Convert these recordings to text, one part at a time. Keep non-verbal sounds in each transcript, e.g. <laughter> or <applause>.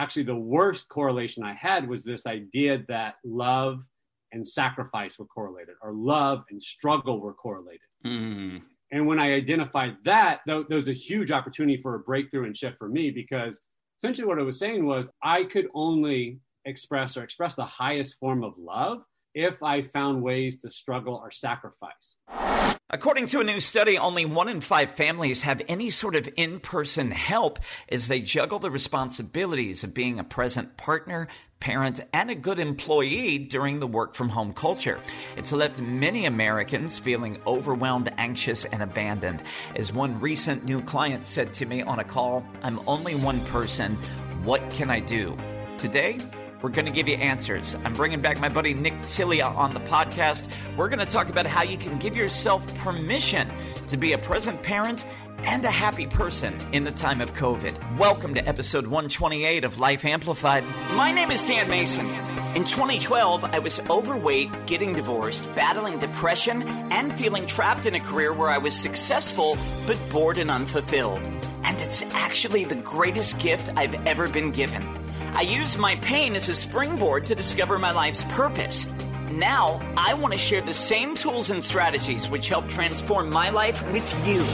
actually the worst correlation I had was this idea that love and sacrifice were correlated, or love and struggle were correlated. Mm. And when I identified that, th- there was a huge opportunity for a breakthrough and shift for me because essentially what I was saying was I could only express or express the highest form of love if I found ways to struggle or sacrifice. According to a new study, only one in five families have any sort of in person help as they juggle the responsibilities of being a present partner, parent, and a good employee during the work from home culture. It's left many Americans feeling overwhelmed, anxious, and abandoned. As one recent new client said to me on a call, I'm only one person. What can I do? Today, we're going to give you answers. I'm bringing back my buddy Nick Tilia on the podcast. We're going to talk about how you can give yourself permission to be a present parent and a happy person in the time of COVID. Welcome to episode 128 of Life Amplified. My name is Dan Mason. In 2012, I was overweight, getting divorced, battling depression, and feeling trapped in a career where I was successful but bored and unfulfilled. And it's actually the greatest gift I've ever been given. I used my pain as a springboard to discover my life's purpose. Now, I want to share the same tools and strategies which help transform my life with you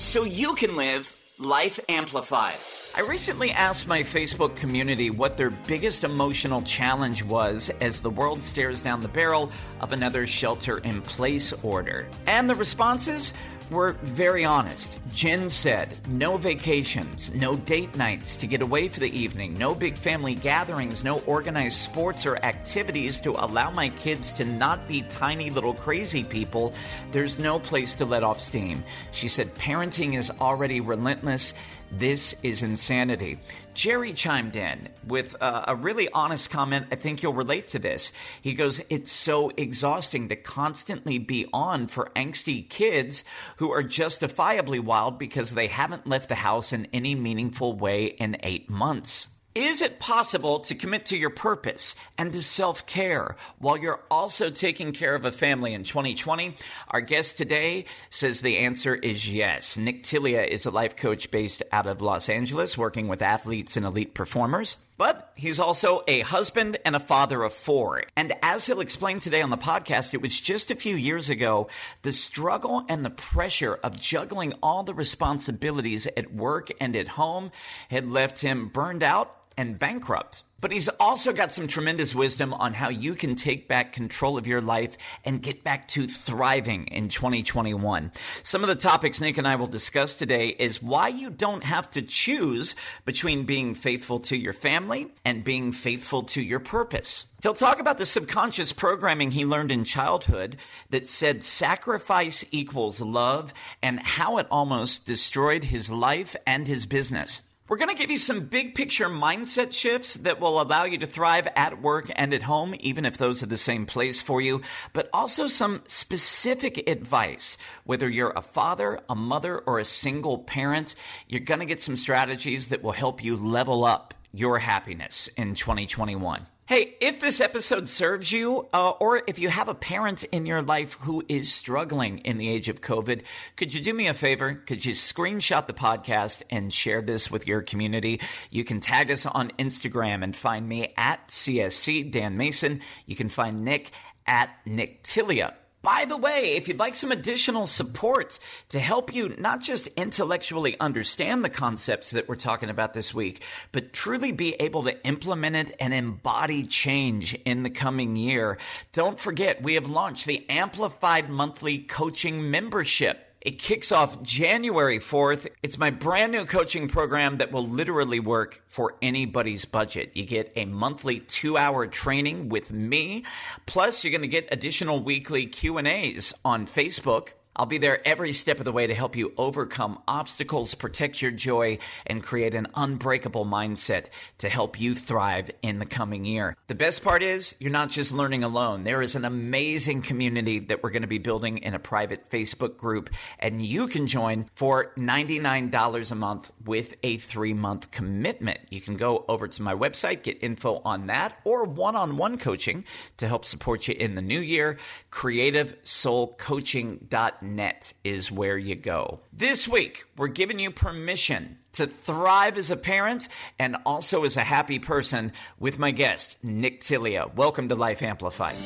so you can live life amplified. I recently asked my Facebook community what their biggest emotional challenge was as the world stares down the barrel of another shelter in place order. And the responses were very honest. Jen said, no vacations, no date nights to get away for the evening, no big family gatherings, no organized sports or activities to allow my kids to not be tiny little crazy people. There's no place to let off steam. She said, parenting is already relentless this is insanity. Jerry chimed in with a, a, really honest comment. I think you'll relate to this. He goes, It's so exhausting to constantly be on for angsty kids who are justifiably wild because they haven't left the house in any meaningful way in eight months. Is it possible to commit to your purpose and to self care while you're also taking care of a family in 2020? Our guest today says the answer is yes. Nick Tilia is a life coach based out of Los Angeles, working with athletes and elite performers. But he's also a husband and a father of four. And as he'll explain today on the podcast, it was just a few years ago, the struggle and the pressure of juggling all the responsibilities at work and at home had left him burned out and bankrupt. But he's also got some tremendous wisdom on how you can take back control of your life and get back to thriving in 2021. Some of the topics Nick and I will discuss today is why you don't have to choose between being faithful to your family and being faithful to your purpose. He'll talk about the subconscious programming he learned in childhood that said sacrifice equals love and how it almost destroyed his life and his business. We're going to give you some big picture mindset shifts that will allow you to thrive at work and at home, even if those are the same place for you, but also some specific advice. Whether you're a father, a mother, or a single parent, you're going to get some strategies that will help you level up your happiness in 2021. Hey, if this episode serves you, uh, or if you have a parent in your life who is struggling in the age of COVID, could you do me a favor? Could you screenshot the podcast and share this with your community? You can tag us on Instagram and find me at CSC Dan Mason. You can find Nick at Nick Tilia. By the way, if you'd like some additional support to help you not just intellectually understand the concepts that we're talking about this week, but truly be able to implement it and embody change in the coming year, don't forget we have launched the Amplified Monthly Coaching Membership. It kicks off January 4th. It's my brand new coaching program that will literally work for anybody's budget. You get a monthly two hour training with me. Plus you're going to get additional weekly Q and A's on Facebook I'll be there every step of the way to help you overcome obstacles, protect your joy, and create an unbreakable mindset to help you thrive in the coming year. The best part is you're not just learning alone. There is an amazing community that we're going to be building in a private Facebook group, and you can join for $99 a month with a three month commitment. You can go over to my website, get info on that, or one on one coaching to help support you in the new year. CreativeSoulCoaching.com net is where you go. This week, we're giving you permission to thrive as a parent and also as a happy person with my guest, Nick Tilia. Welcome to Life Amplified.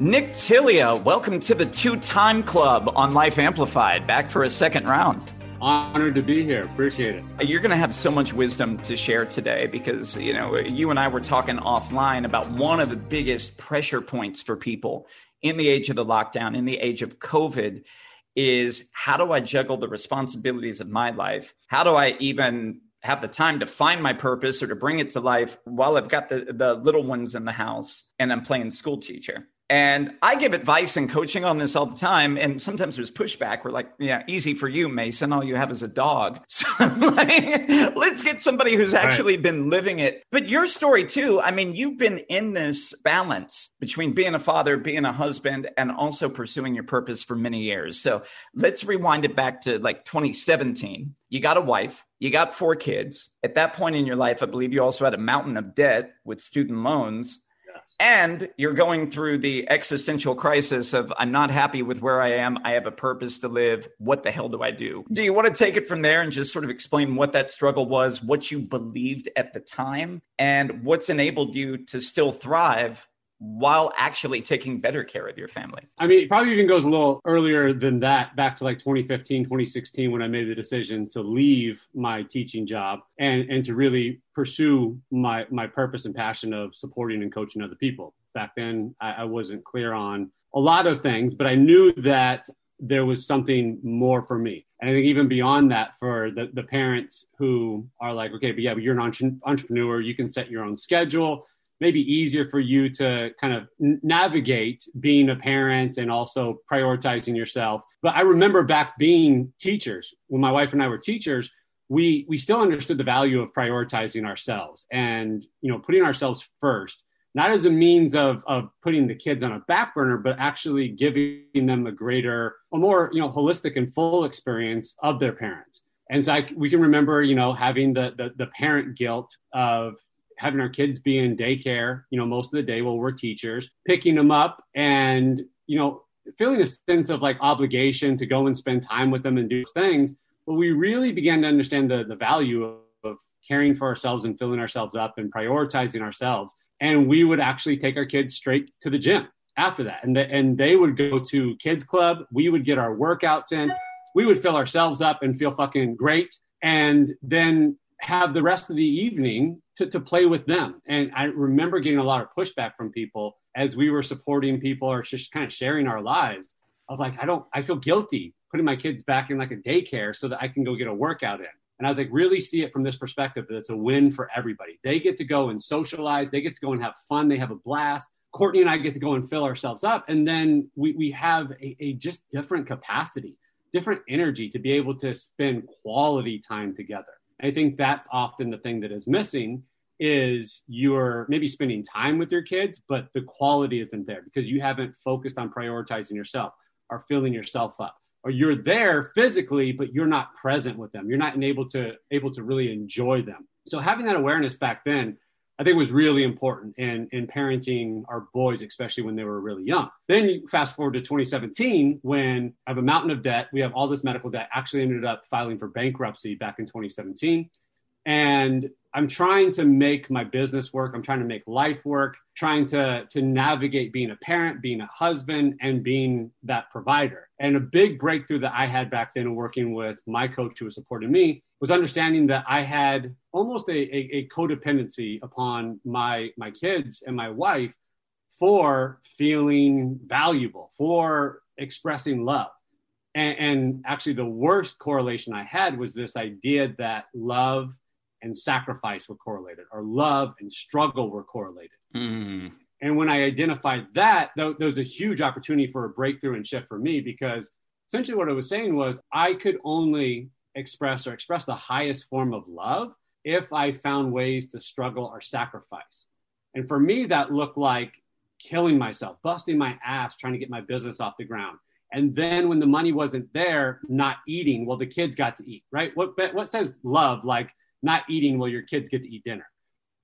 Nick Tilia, welcome to the two time club on Life Amplified. Back for a second round. Honored to be here. Appreciate it. You're going to have so much wisdom to share today because, you know, you and I were talking offline about one of the biggest pressure points for people in the age of the lockdown, in the age of COVID, is how do I juggle the responsibilities of my life? How do I even have the time to find my purpose or to bring it to life while I've got the, the little ones in the house and I'm playing school teacher? And I give advice and coaching on this all the time. And sometimes there's pushback. We're like, yeah, easy for you, Mason. All you have is a dog. <laughs> So like, let's get somebody who's actually right. been living it. But your story too, I mean, you've been in this balance between being a father, being a husband, and also pursuing your purpose for many years. So let's rewind it back to like 2017. You got a wife, you got four kids. At that point in your life, I believe you also had a mountain of debt with student loans and you're going through the existential crisis of i'm not happy with where i am. I have a purpose to live. What the hell do i do? Do you want to take it from there and just sort of explain what that struggle was what you believed at the time and what's enabled you to still thrive while actually taking better care of your family? I mean, it probably even goes a little earlier than that, back to like 2015, 2016, when I made the decision to leave my teaching job and, and to really pursue my, my purpose and passion of supporting and coaching other people. Back then, I, I wasn't clear on a lot of things, but I knew that there was something more for me. And I think even beyond that, for the, the parents who are like, okay, but yeah, but you're an entrepreneur, you can set your own schedule maybe easier for you to kind of navigate being a parent and also prioritizing yourself. But I remember back being teachers. When my wife and I were teachers, we we still understood the value of prioritizing ourselves and you know putting ourselves first. Not as a means of of putting the kids on a back burner but actually giving them a greater a more you know holistic and full experience of their parents. And so I, we can remember you know having the, the the parent guilt of having our kids be in daycare, you know, most of the day while we're teachers, picking them up and, you know, feeling a sense of like obligation to go and spend time with them and do things. But we really began to understand the, the value of, of caring for ourselves and filling ourselves up and prioritizing ourselves. And we would actually take our kids straight to the gym after that. And, the, and they would go to kids club. We would get our workouts in. We would fill ourselves up and feel fucking great. And then have the rest of the evening to, to play with them. And I remember getting a lot of pushback from people as we were supporting people or just kind of sharing our lives of like, I don't, I feel guilty putting my kids back in like a daycare so that I can go get a workout in. And I was like, really see it from this perspective that it's a win for everybody. They get to go and socialize, they get to go and have fun, they have a blast. Courtney and I get to go and fill ourselves up. And then we, we have a, a just different capacity, different energy to be able to spend quality time together. I think that's often the thing that is missing is you're maybe spending time with your kids, but the quality isn't there because you haven't focused on prioritizing yourself or filling yourself up. Or you're there physically, but you're not present with them. You're not able to able to really enjoy them. So having that awareness back then I think was really important in, in parenting our boys, especially when they were really young. Then you fast forward to 2017 when I have a mountain of debt. We have all this medical debt. Actually ended up filing for bankruptcy back in 2017. And I'm trying to make my business work. I'm trying to make life work, trying to, to navigate being a parent, being a husband, and being that provider. And a big breakthrough that I had back then working with my coach who was supporting me was understanding that I had almost a, a, a codependency upon my, my kids and my wife for feeling valuable, for expressing love. And, and actually, the worst correlation I had was this idea that love and sacrifice were correlated, or love and struggle were correlated. Mm. And when I identified that, th- there was a huge opportunity for a breakthrough and shift for me because essentially what I was saying was I could only express or express the highest form of love if I found ways to struggle or sacrifice. And for me, that looked like killing myself, busting my ass trying to get my business off the ground. And then when the money wasn't there, not eating. Well, the kids got to eat, right? What what says love like not eating while your kids get to eat dinner.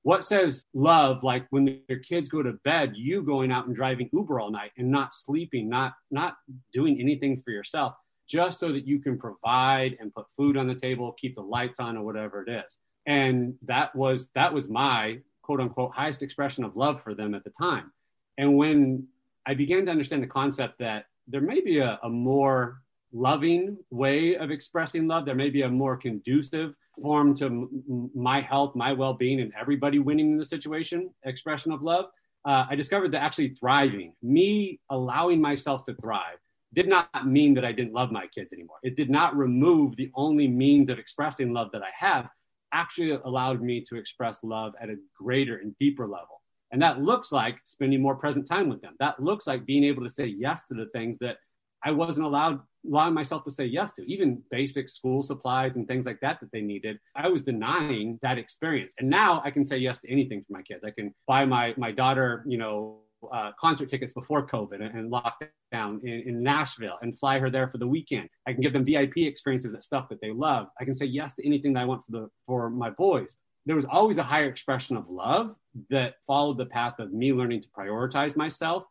what says love like when your kids go to bed you going out and driving uber all night and not sleeping not not doing anything for yourself just so that you can provide and put food on the table keep the lights on or whatever it is and that was that was my quote unquote highest expression of love for them at the time and when i began to understand the concept that there may be a, a more loving way of expressing love there may be a more conducive form to m- my health my well-being and everybody winning in the situation expression of love uh, i discovered that actually thriving me allowing myself to thrive did not mean that i didn't love my kids anymore it did not remove the only means of expressing love that i have actually allowed me to express love at a greater and deeper level. And that looks like spending more present time with them. That looks like being able to say yes to the things that I wasn't allowed allowing myself to say yes to, even basic school supplies and things like that that they needed. I was denying that experience. And now I can say yes to anything for my kids. I can buy my my daughter, you know, uh, concert tickets before COVID and, and lockdown in, in, Nashville and fly her there for the weekend. I can give them VIP experiences at stuff that they love. I can say yes to anything that I want for the for my boys. There was always a higher expression of love that followed the path of me learning to prioritize myself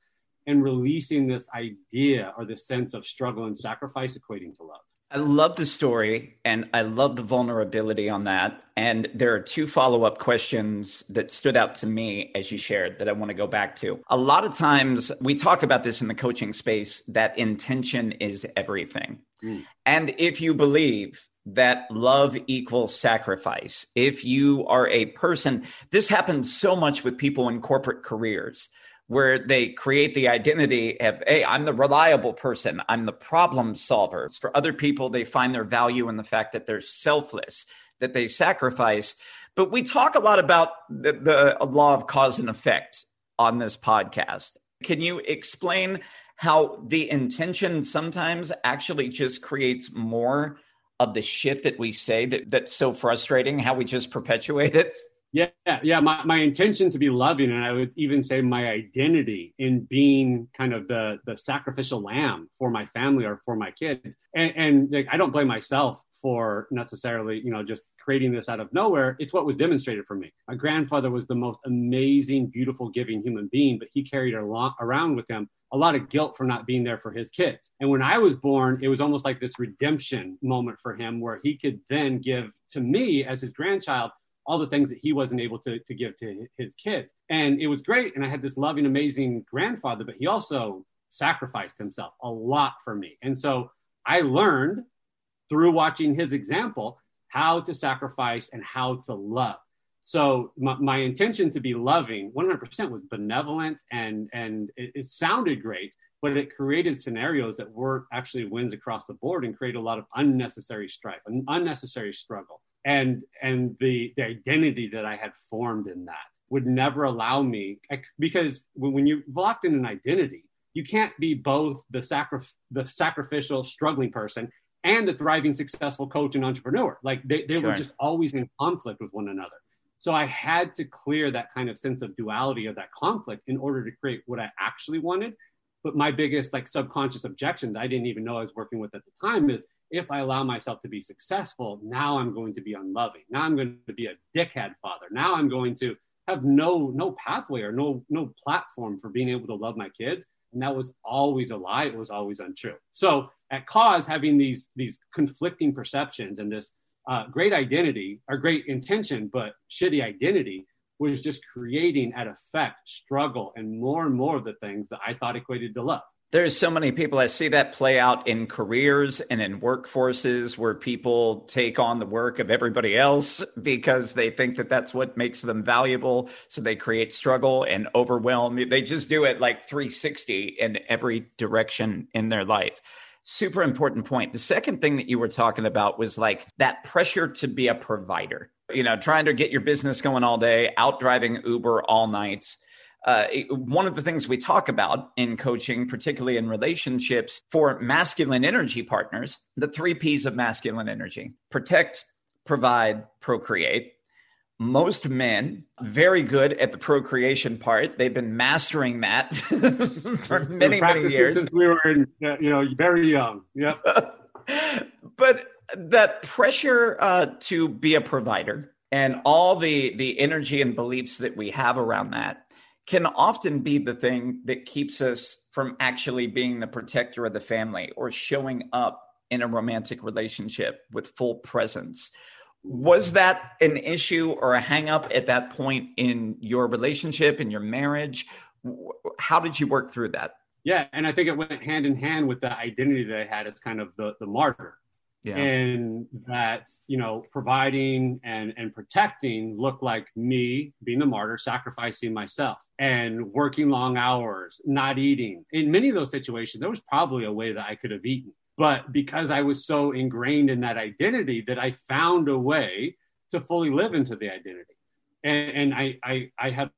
and releasing this idea or this sense of struggle and sacrifice equating to love. I love the story and I love the vulnerability on that. And there are two follow up questions that stood out to me as you shared that I want to go back to. A lot of times we talk about this in the coaching space that intention is everything. Mm. And if you believe that love equals sacrifice, if you are a person, this happens so much with people in corporate careers where they create the identity of, hey, I'm the reliable person, I'm the problem solver. For other people, they find their value in the fact that they're selfless, that they sacrifice. But we talk a lot about the, the law of cause and effect on this podcast. Can you explain how the intention sometimes actually just creates more of the shit that we say that, that's so frustrating, how we just perpetuate it? Yeah, yeah. My, my intention to be loving, and I would even say my identity in being kind of the the sacrificial lamb for my family or for my kids. And, and like, I don't blame myself for necessarily, you know, just creating this out of nowhere. It's what was demonstrated for me. My grandfather was the most amazing, beautiful, giving human being, but he carried around with him a lot of guilt for not being there for his kids. And when I was born, it was almost like this redemption moment for him where he could then give to me as his grandchild all the things that he wasn't able to, to give to his kids. And it was great. And I had this loving, amazing grandfather, but he also sacrificed himself a lot for me. And so I learned through watching his example how to sacrifice and how to love. So my, my intention to be loving 100% was benevolent and, and it, it sounded great, but it created scenarios that weren't actually wins across the board and created a lot of unnecessary strife, an unnecessary struggle and and the the identity that I had formed in that would never allow me because when you're locked in an identity, you can't be both the sacri- the sacrificial struggling person and the thriving successful coach and entrepreneur. Like they, they sure. were just always in conflict with one another. So I had to clear that kind of sense of duality of that conflict in order to create what I actually wanted. But my biggest like subconscious objection that I didn't even know I was working with at the time is if I allow myself to be successful, now I'm going to be unloving. Now I'm going to be a dickhead father. Now I'm going to have no no pathway or no no platform for being able to love my kids. And that was always a lie. It was always untrue. So at cause, having these these conflicting perceptions and this uh, great identity or great intention, but shitty identity was just creating at effect struggle and more and more of the things that I thought equated to love. There's so many people. I see that play out in careers and in workforces where people take on the work of everybody else because they think that that's what makes them valuable. So they create struggle and overwhelm. They just do it like 360 in every direction in their life. Super important point. The second thing that you were talking about was like that pressure to be a provider, you know, trying to get your business going all day, out driving Uber all night uh, one of the things we talk about in coaching, particularly in relationships for masculine energy partners, the three P's of masculine energy protect, provide, procreate. Most men very good at the procreation part. They've been mastering that <laughs> for many, many years since we were in, you know, very young. Yep. <laughs> but that pressure uh, to be a provider and all the the energy and beliefs that we have around that can often be the thing that keeps us from actually being the protector of the family or showing up in a romantic relationship with full presence. Was that an issue or a hangup at that point in your relationship, in your marriage? How did you work through that? Yeah, and I think it went hand in hand with the identity that I had as kind of the, the martyr yeah. and that you know providing and and protecting looked like me being the martyr sacrificing myself and working long hours not eating. In many of those situations there was probably a way that i could have eaten. But because i was so ingrained in that identity that i found a way to fully live into the identity. And, and I, I i have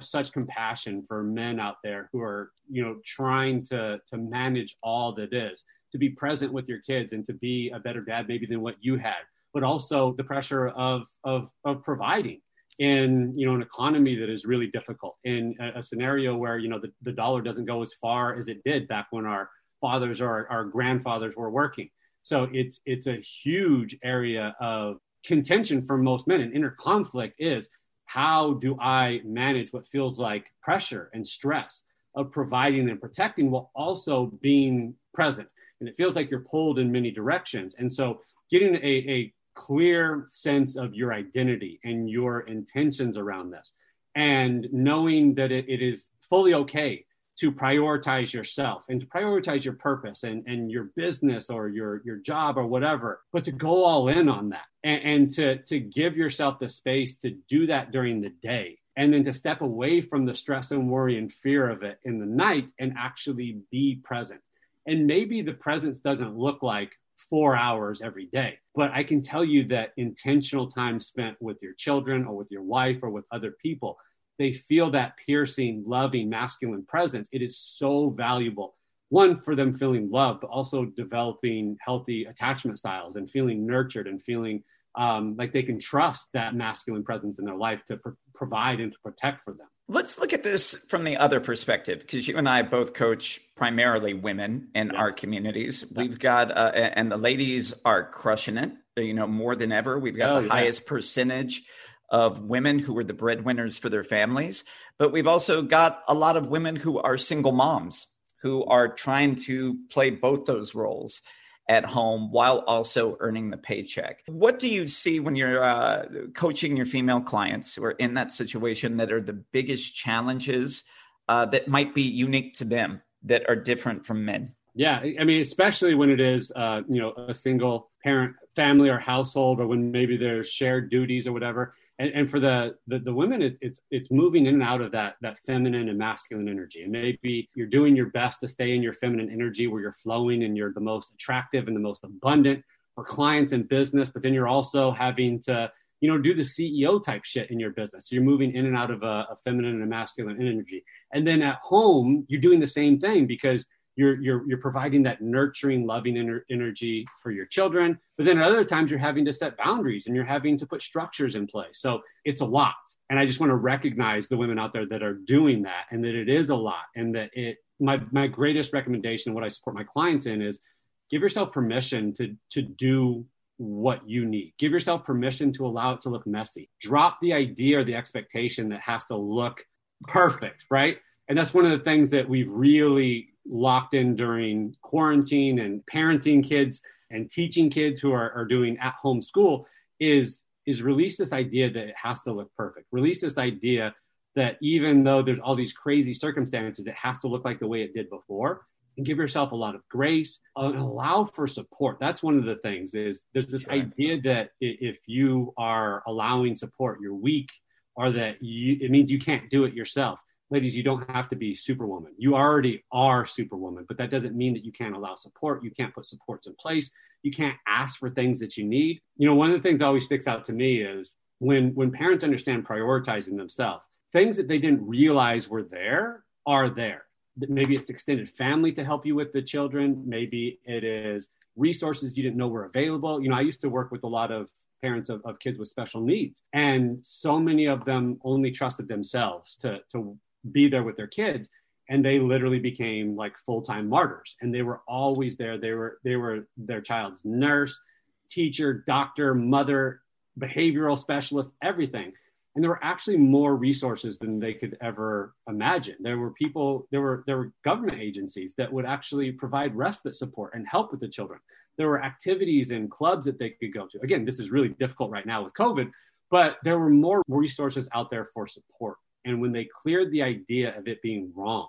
such compassion for men out there who are you know trying to to manage all that is to be present with your kids and to be a better dad maybe than what you had but also the pressure of of, of providing in you know an economy that is really difficult in a, a, scenario where you know the, the dollar doesn't go as far as it did back when our fathers or our, our grandfathers were working. So it's it's a huge area of contention for most men and inner conflict is how do i manage what feels like pressure and stress of providing and protecting while also being present and it feels like you're pulled in many directions. And so getting a, a clear sense of your identity and your intentions around this and knowing that it, it is fully okay to prioritize yourself and to prioritize your purpose and, and your business or your, your job or whatever, but to go all in on that and, and to, to give yourself the space to do that during the day and then to step away from the stress and worry and fear of it in the night and actually be present and maybe the presence doesn't look like four hours every day, but I can tell you that intentional time spent with your children or with your wife or with other people, they feel that piercing, loving, masculine presence. It is so valuable. One, for them feeling loved, but also developing healthy attachment styles and feeling nurtured and feeling um, like they can trust that masculine presence in their life to pr- provide and to protect for them. Let's look at this from the other perspective, because you and I both coach primarily women in yes. our communities. We've got, uh, and the ladies are crushing it, you know, more than ever. We've got oh, the yeah. highest percentage of women who are the breadwinners for their families, but we've also got a lot of women who are single moms who are trying to play both those roles at home while also earning the paycheck. What do you see when you're uh, coaching your female clients who are in that situation that are the biggest challenges uh, that might be unique to them that are different from men? Yeah, I mean, especially when it is, uh, you know, a single parent family or household, or when maybe there's shared duties or whatever and, and for the, the, the women it, it's it's moving in and out of that that feminine and masculine energy. And maybe you're doing your best to stay in your feminine energy where you're flowing and you're the most attractive and the most abundant for clients and business but then you're also having to you know do the ceo type shit in your business. So you're moving in and out of a, a feminine and a masculine energy. And then at home you're doing the same thing because you're you're you're providing that nurturing loving ener- energy for your children. But then at other times you're having to set boundaries and you're having to put structures in place. So it's a lot. And i just want to recognize the women out there that are doing that and that it is a lot and that it my my greatest recommendation what i support my clients in is give yourself permission to to do what you need. Give yourself permission to allow it to look messy. Drop the idea or the expectation that has to look perfect right? And that's one of the things that we've really locked in during quarantine and parenting kids and teaching kids who are, are doing at home school is is release this idea that it has to look perfect. Release this idea that even though there's all these crazy circumstances it has to look like the way it did before. And give yourself a lot of grace and allow for support. That's one of the things is there's this sure. idea that if you are allowing support you're weak or that you, it means you can't do it yourself ladies, you don't have to be superwoman. You already are superwoman, but that doesn't mean that you can't allow support. You can't put supports in place. You can't ask for things that you need. You know, one of the things that always sticks out to me is when when parents understand prioritizing themselves, things that they didn't realize were there are there. Maybe it's extended family to help you with the children. Maybe it is resources you didn't know were available. You know, I used to work with a lot of parents of, of kids with special needs and so many of them only trusted themselves to to be there with their kids and they literally became like full-time martyrs and they were always there they were they were their child's nurse teacher doctor mother behavioral specialist everything. And there were actually more resources than they could ever imagine. There were people, there were there were government agencies that would actually provide respite support and help with the children. There were activities and clubs that they could go to. Again, this is really difficult right now with COVID, but there were more resources out there for support. And when they cleared the idea of it being wrong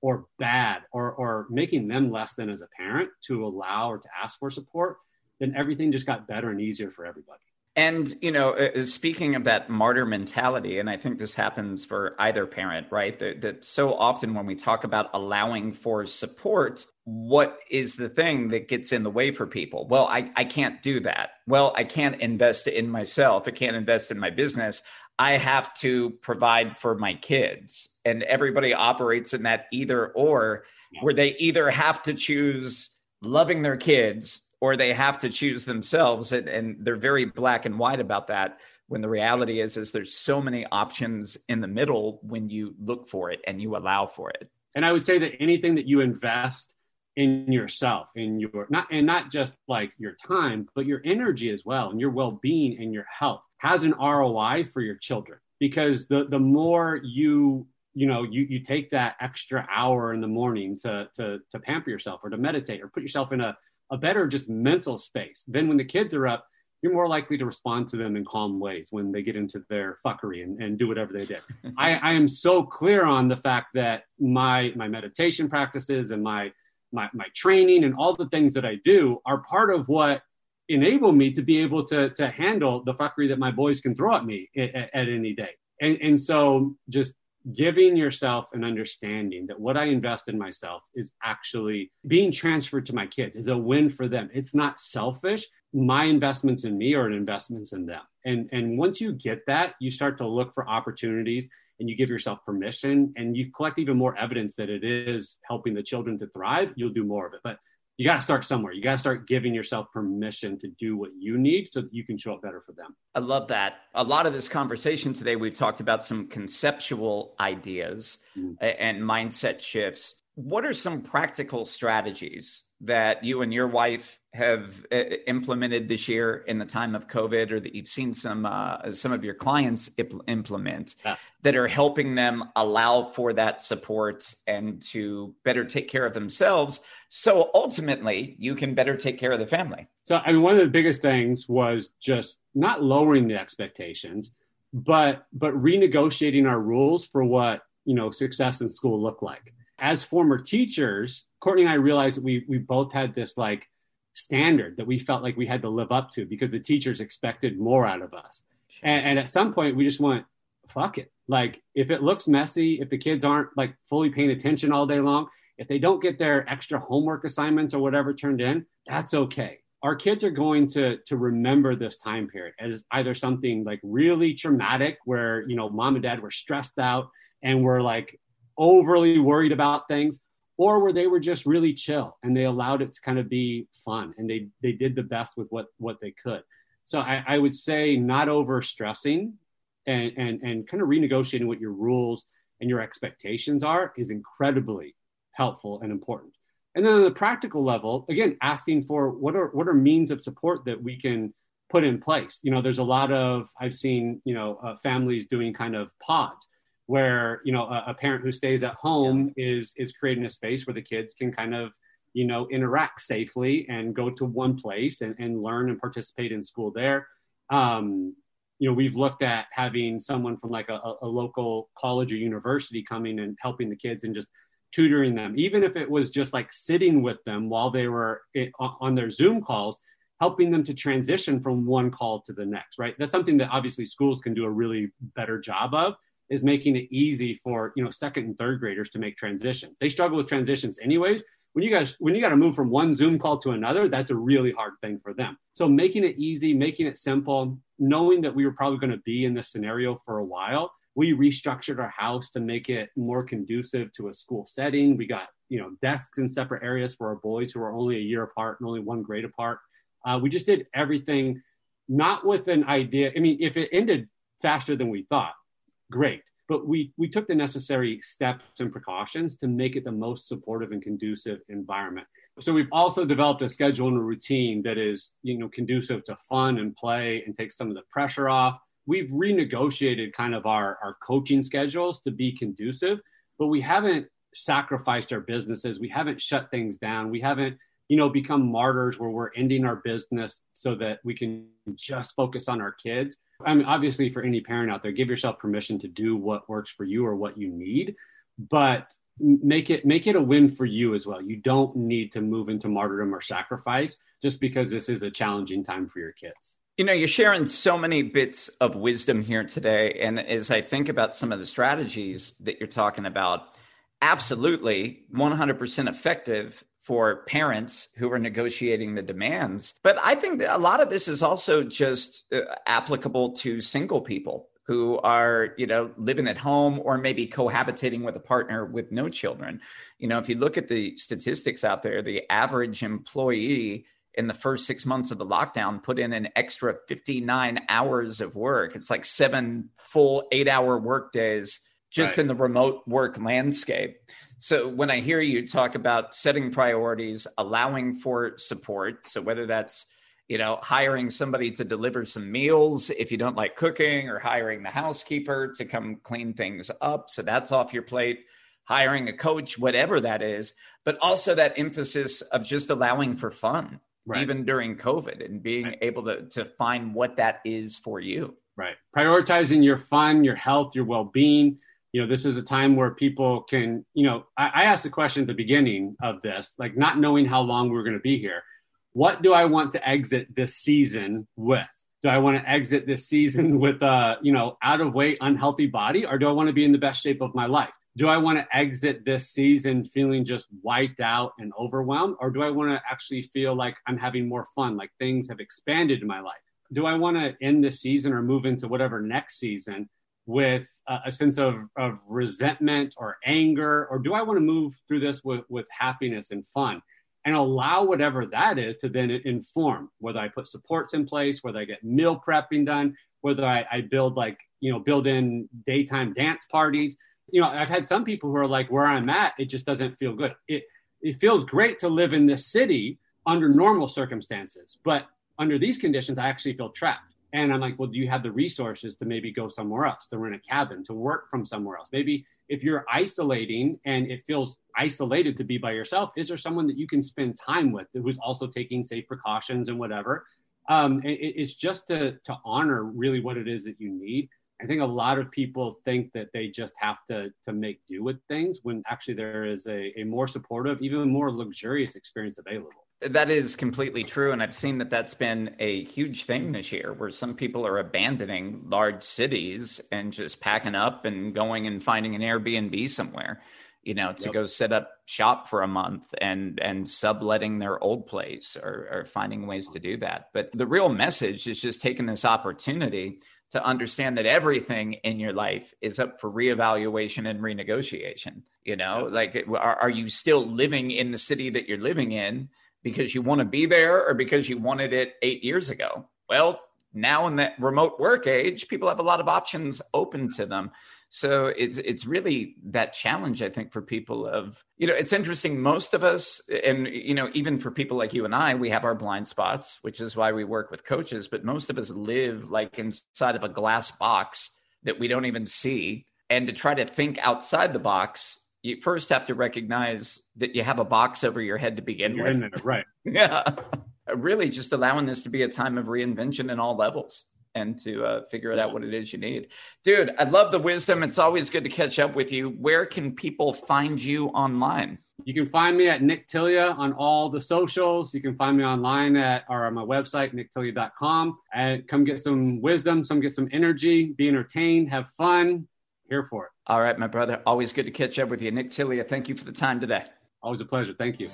or bad or, or making them less than as a parent to allow or to ask for support, then everything just got better and easier for everybody. And, you know, uh, uh, speaking of that martyr mentality, and I think this happens for either parent, right? That, that, so often when we talk about allowing for support, what is the thing that gets in the way for people? Well, I, I can't do that. Well, I can't invest in myself. I can't invest in my business. I have to provide for my kids. And everybody operates in that either or, where they either have to choose loving their kids or they have to choose themselves. And, and, they're very black and white about that when the reality is is there's so many options in the middle when you look for it and you allow for it. And i would say that anything that you invest in yourself in your not and not just like your time but your energy as well and your well-being and your health has an roi for your children because the the more you you know you you take that extra hour in the morning to to to pamper yourself or to meditate or put yourself in a a better just mental space. Then when the kids are up, you're more likely to respond to them in calm ways when they get into their fuckery and, and do whatever they did. <laughs> I, I am so clear on the fact that my my meditation practices and my my my training and all the things that I do are part of what enable me to be able to to handle the fuckery that my boys can throw at me at, at any day. And and so just giving yourself an understanding that what I invest in myself is actually being transferred to my kids is a win for them. It's not selfish. My investments in me are investments in them. And, and once you get that, you start to look for opportunities and you give yourself permission and you collect even more evidence that it is helping the children to thrive, you'll do more of it. But you got to start somewhere. You got to start giving yourself permission to do what you need so that you can show up better for them. I love that. A lot of this conversation today, we've talked about some conceptual ideas mm-hmm. and mindset shifts. What are some practical strategies that you and your wife have uh, implemented this year in the time of COVID, or that you've seen some uh, some of your clients implement yeah. that are helping them allow for that support and to better take care of themselves, so ultimately you can better take care of the family. So, I mean, one of the biggest things was just not lowering the expectations, but but renegotiating our rules for what you know success in school looked like. As former teachers, Courtney and I realized that we we both had this like standard that we felt like we had to live up to because the teachers expected more out of us. And, and, at some point, we just went, fuck it. Like, if it looks messy, if the kids aren't like fully paying attention all day long, if they don't get their extra homework assignments or whatever turned in, that's okay. Our kids are going to to remember this time period as either something like really traumatic, where you know mom and dad were stressed out and were like overly worried about things, or where they were just really chill and they allowed it to kind of be fun and they they did the best with what what they could. So i, I would say not over stressing and, and and kind of renegotiating what your rules and your expectations are is incredibly helpful and important. And then on the practical level again asking for what are what are means of support that we can put in place. You know there's a lot of i've seen you know uh, families doing kind of pods where you know a, a parent who stays at home yeah. is is creating a space where the kids can kind of you know interact safely and go to one place and, and learn and participate in school there. Um, you know we've looked at having someone from like a, a, local college or university coming and helping the kids and just tutoring them. Even if it was just like sitting with them while they were it, on their zoom calls helping them to transition from one call to the next right? That's something that obviously schools can do a really better job of is making it easy for you know second and third graders to make transitions. They struggle with transitions anyways. When you guys when you got to move from one Zoom call to another, that's a really hard thing for them. So making it easy, making it simple, knowing that we were probably going to be in this scenario for a while, we restructured our house to make it more conducive to a school setting. We got you know desks in separate areas for our boys who are only a year apart and only one grade apart. Uh, we just did everything not with an idea. I mean, if it ended faster than we thought, great. But we, we took the necessary steps and precautions to make it the most supportive and conducive environment. So we've also developed a schedule and a routine that is, you know, conducive to fun and play and takes some of the pressure off. We've renegotiated kind of our, our coaching schedules to be conducive, but we haven't sacrificed our businesses. We haven't shut things down. We haven't, you know, become martyrs where we're ending our business so that we can just focus on our kids. I mean, obviously, for any parent out there, give yourself permission to do what works for you or what you need, but make it make it a win for you as well. You don't need to move into martyrdom or sacrifice just because this is a challenging time for your kids. You know, you're sharing so many bits of wisdom here today. And as I think about some of the strategies that you're talking about, absolutely 100% effective for parents who are negotiating the demands. But I think a lot of this is also just uh, applicable to single people who are, you know, living at home or maybe cohabitating with a partner with no children. You know, if you look at the statistics out there, the average employee in the first six months of the lockdown put in an extra 59 hours of work. It's like seven full eight hour work days just right. in the remote work landscape. So when I hear you talk about setting priorities, allowing for support, so whether that's you know hiring somebody to deliver some meals if you don't like cooking or hiring the housekeeper to come clean things up, so that's off your plate, hiring a coach, whatever that is, but also that emphasis of just allowing for fun. Right. Even during COVID and being right. able to, to find what that is for you. Right. Prioritizing your fun, your health, your well being, you know, this is a time where people can, you know, I, I asked the question at the beginning of this, like not knowing how long we are going to be here. What do I want to exit this season with? Do I want to exit this season <laughs> with a, you know, out of weight, unhealthy body, or do I want to be in the best shape of my life? Do I want to exit this season feeling just wiped out and overwhelmed, or do I want to actually feel like I'm having more fun, like things have expanded in my life? Do I want to end this season or move into whatever next season with a, a sense of, of resentment or anger, or do I want to move through this with, with happiness and fun? and allow whatever that is to then inform whether I put supports in place, whether I get meal prepping done, whether I, I, build like, you know, build in daytime dance parties. You know, I've had some people who are like, where I'm at, it just doesn't feel good. It, it feels great to live in this city under normal circumstances, but under these conditions, I actually feel trapped. And I'm like, well, do you have the resources to maybe go somewhere else, to rent a cabin, to work from somewhere else? Maybe if you're isolating and it feels isolated to be by yourself, is there someone that you can spend time with who's also taking safe precautions and whatever? Um, it, it's just to to honor really what it is that you need. I think a lot of people think that they just have to to make do with things when actually there is a, a more supportive, even more luxurious experience available. That is completely true. And I've seen that that's been a huge thing this year where some people are abandoning large cities and just packing up and going and finding an Airbnb somewhere, you know, to yep. go set up shop for a month and, and subletting their old place or, or finding ways to do that. But the real message is just taking this opportunity to understand that everything in your life is up for reevaluation and renegotiation. You know, like, are, are you still living in the city that you're living in? Because you want to be there or because you wanted it eight years ago? Well, now in that remote work age, people have a lot of options open to them. So it's it's really that challenge, I think, for people of you know, it's interesting. Most of us, and you know, even for people like you and I, we have our blind spots, which is why we work with coaches. But most of us live like inside of a glass box that we don't even see. And to try to think outside the box you first have to recognize that you have a box over your head to begin You're with. right. <laughs> yeah. Really just allowing this to be a time of reinvention in all levels and to uh, figure it out what it is you need. Dude, I love the wisdom. It's always good to catch up with you. Where can people find you online? You can find me at Nick Tilia on all the socials. You can find me online at or on my website, nicktilia.com. And come get some wisdom, some get some energy, be entertained, have fun. Here for it. All right, my brother. Always good to catch up with you. Nick Tilia, thank you for the time today. Always a pleasure. Thank you.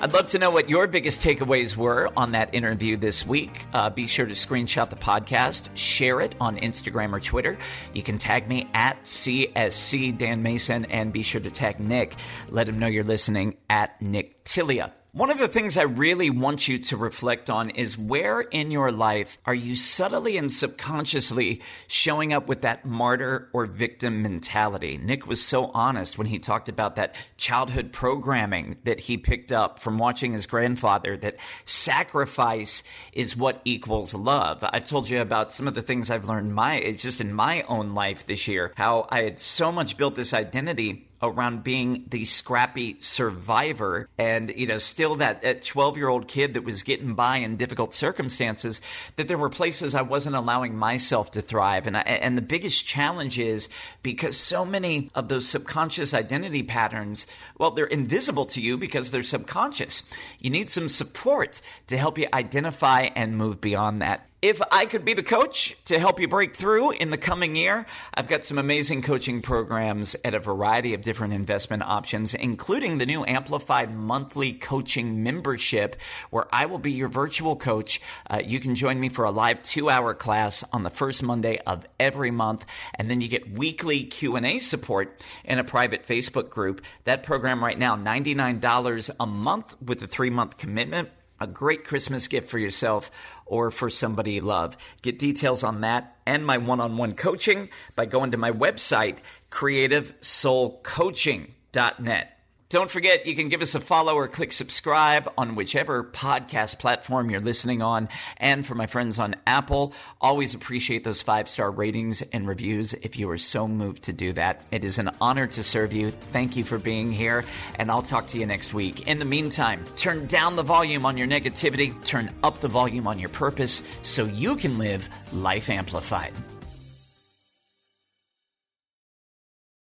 I'd love to know what your biggest takeaways were on that interview this week. Uh, be sure to screenshot the podcast, share it on Instagram or Twitter. You can tag me at CSC Dan Mason and be sure to tag Nick. Let him know you're listening at Nick Tilia. One of the things I really want you to reflect on is where in your life are you subtly and subconsciously showing up with that martyr or victim mentality? Nick was so honest when he talked about that childhood programming that he picked up from watching his grandfather that sacrifice is what equals love. I've told you about some of the things I've learned my just in my own life this year, how I had so much built this identity around being the scrappy survivor and you know still that, that 12 year old kid that was getting by in difficult circumstances that there were places I wasn't allowing myself to thrive. And I, and the biggest challenge is because so many of those subconscious identity patterns well they're invisible to you because they're subconscious. You need some support to help you identify and move beyond that if I could be the coach to help you break through in the coming year, I've got some amazing coaching programs at a variety of different investment options, including the new Amplified monthly coaching membership, where I will be your virtual coach. Uh, you can join me for a live two-hour class on the first Monday of every month, and then you get weekly Q&A support in a private Facebook group. That program right now, $99 a month with a three-month commitment a great Christmas gift for yourself or for somebody you love. Get details on that and my one on one coaching by going to my website, creativesoulcoaching.net. Don't forget, you can give us a follow or click subscribe on whichever podcast platform you're listening on. And for my friends on Apple, always appreciate those five star ratings and reviews if you are so moved to do that. It is an honor to serve you. Thank you for being here, and I'll talk to you next week. In the meantime, turn down the volume on your negativity, turn up the volume on your purpose so you can live life amplified.